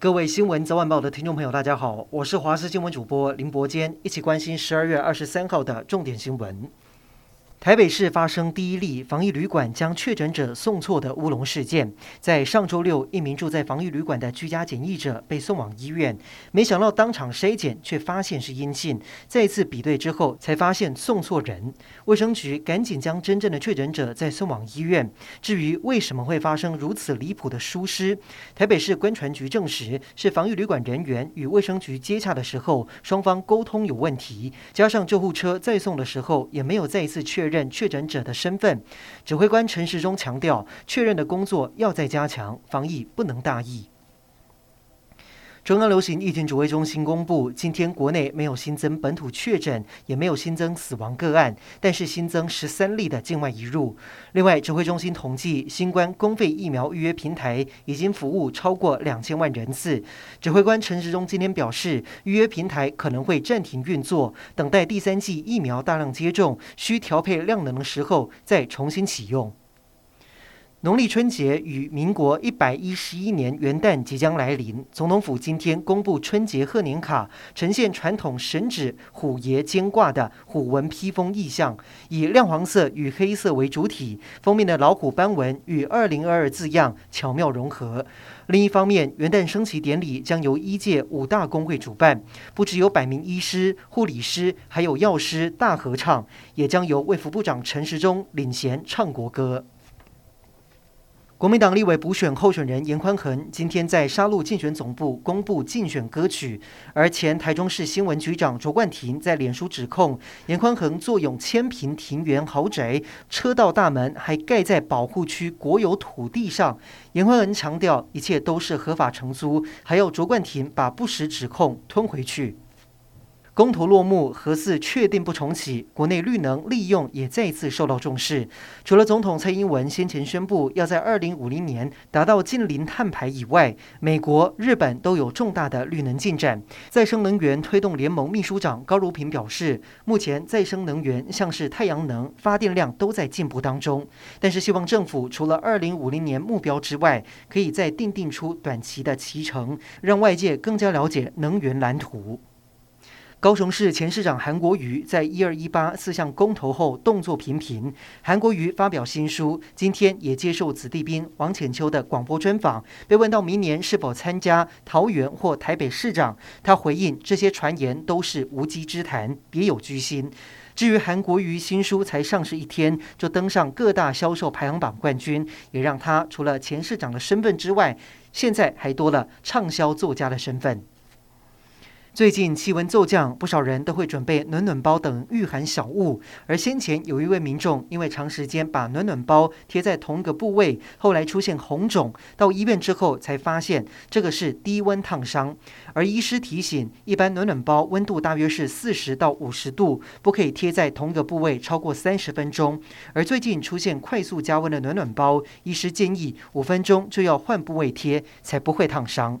各位新闻早晚报的听众朋友，大家好，我是华视新闻主播林伯坚，一起关心十二月二十三号的重点新闻。台北市发生第一例防疫旅馆将确诊者送错的乌龙事件。在上周六，一名住在防疫旅馆的居家检疫者被送往医院，没想到当场筛检却发现是阴性，再次比对之后才发现送错人。卫生局赶紧将真正的确诊者再送往医院。至于为什么会发生如此离谱的疏失，台北市观传局证实是防疫旅馆人员与卫生局接洽的时候，双方沟通有问题，加上救护车再送的时候也没有再一次确认。认确诊者的身份，指挥官陈时中强调，确认的工作要再加强，防疫不能大意。中央流行疫情指挥中心公布，今天国内没有新增本土确诊，也没有新增死亡个案，但是新增十三例的境外移入。另外，指挥中心统计，新冠公费疫苗预约平台已经服务超过两千万人次。指挥官陈时中今天表示，预约平台可能会暂停运作，等待第三剂疫苗大量接种，需调配量能的时候再重新启用。农历春节与民国一百一十一年元旦即将来临，总统府今天公布春节贺年卡，呈现传统神祇虎爷肩挂的虎纹披风意象，以亮黄色与黑色为主体，封面的老虎斑纹与二零二二字样巧妙融合。另一方面，元旦升旗典礼将由医界五大公会主办，不只有百名医师、护理师，还有药师大合唱，也将由卫福部长陈时中领衔唱国歌。国民党立委补选候选人严宽恒今天在沙鹿竞选总部公布竞选歌曲，而前台中市新闻局长卓冠廷在脸书指控严宽恒坐拥千坪庭园豪宅，车道大门还盖在保护区国有土地上。严宽恒强调一切都是合法承租，还要卓冠廷把不实指控吞回去。公投落幕，核四确定不重启，国内绿能利用也再次受到重视。除了总统蔡英文先前宣布要在二零五零年达到近零碳排以外，美国、日本都有重大的绿能进展。再生能源推动联盟秘书长高如平表示，目前再生能源像是太阳能发电量都在进步当中，但是希望政府除了二零五零年目标之外，可以再订定出短期的期程，让外界更加了解能源蓝图。高雄市前市长韩国瑜在一二一八四项公投后动作频频。韩国瑜发表新书，今天也接受子弟兵王浅秋的广播专访。被问到明年是否参加桃园或台北市长，他回应这些传言都是无稽之谈，别有居心。至于韩国瑜新书才上市一天就登上各大销售排行榜冠军，也让他除了前市长的身份之外，现在还多了畅销作家的身份。最近气温骤降，不少人都会准备暖暖包等御寒小物。而先前有一位民众因为长时间把暖暖包贴在同一个部位，后来出现红肿，到医院之后才发现这个是低温烫伤。而医师提醒，一般暖暖包温度大约是四十到五十度，不可以贴在同一个部位超过三十分钟。而最近出现快速加温的暖暖包，医师建议五分钟就要换部位贴，才不会烫伤。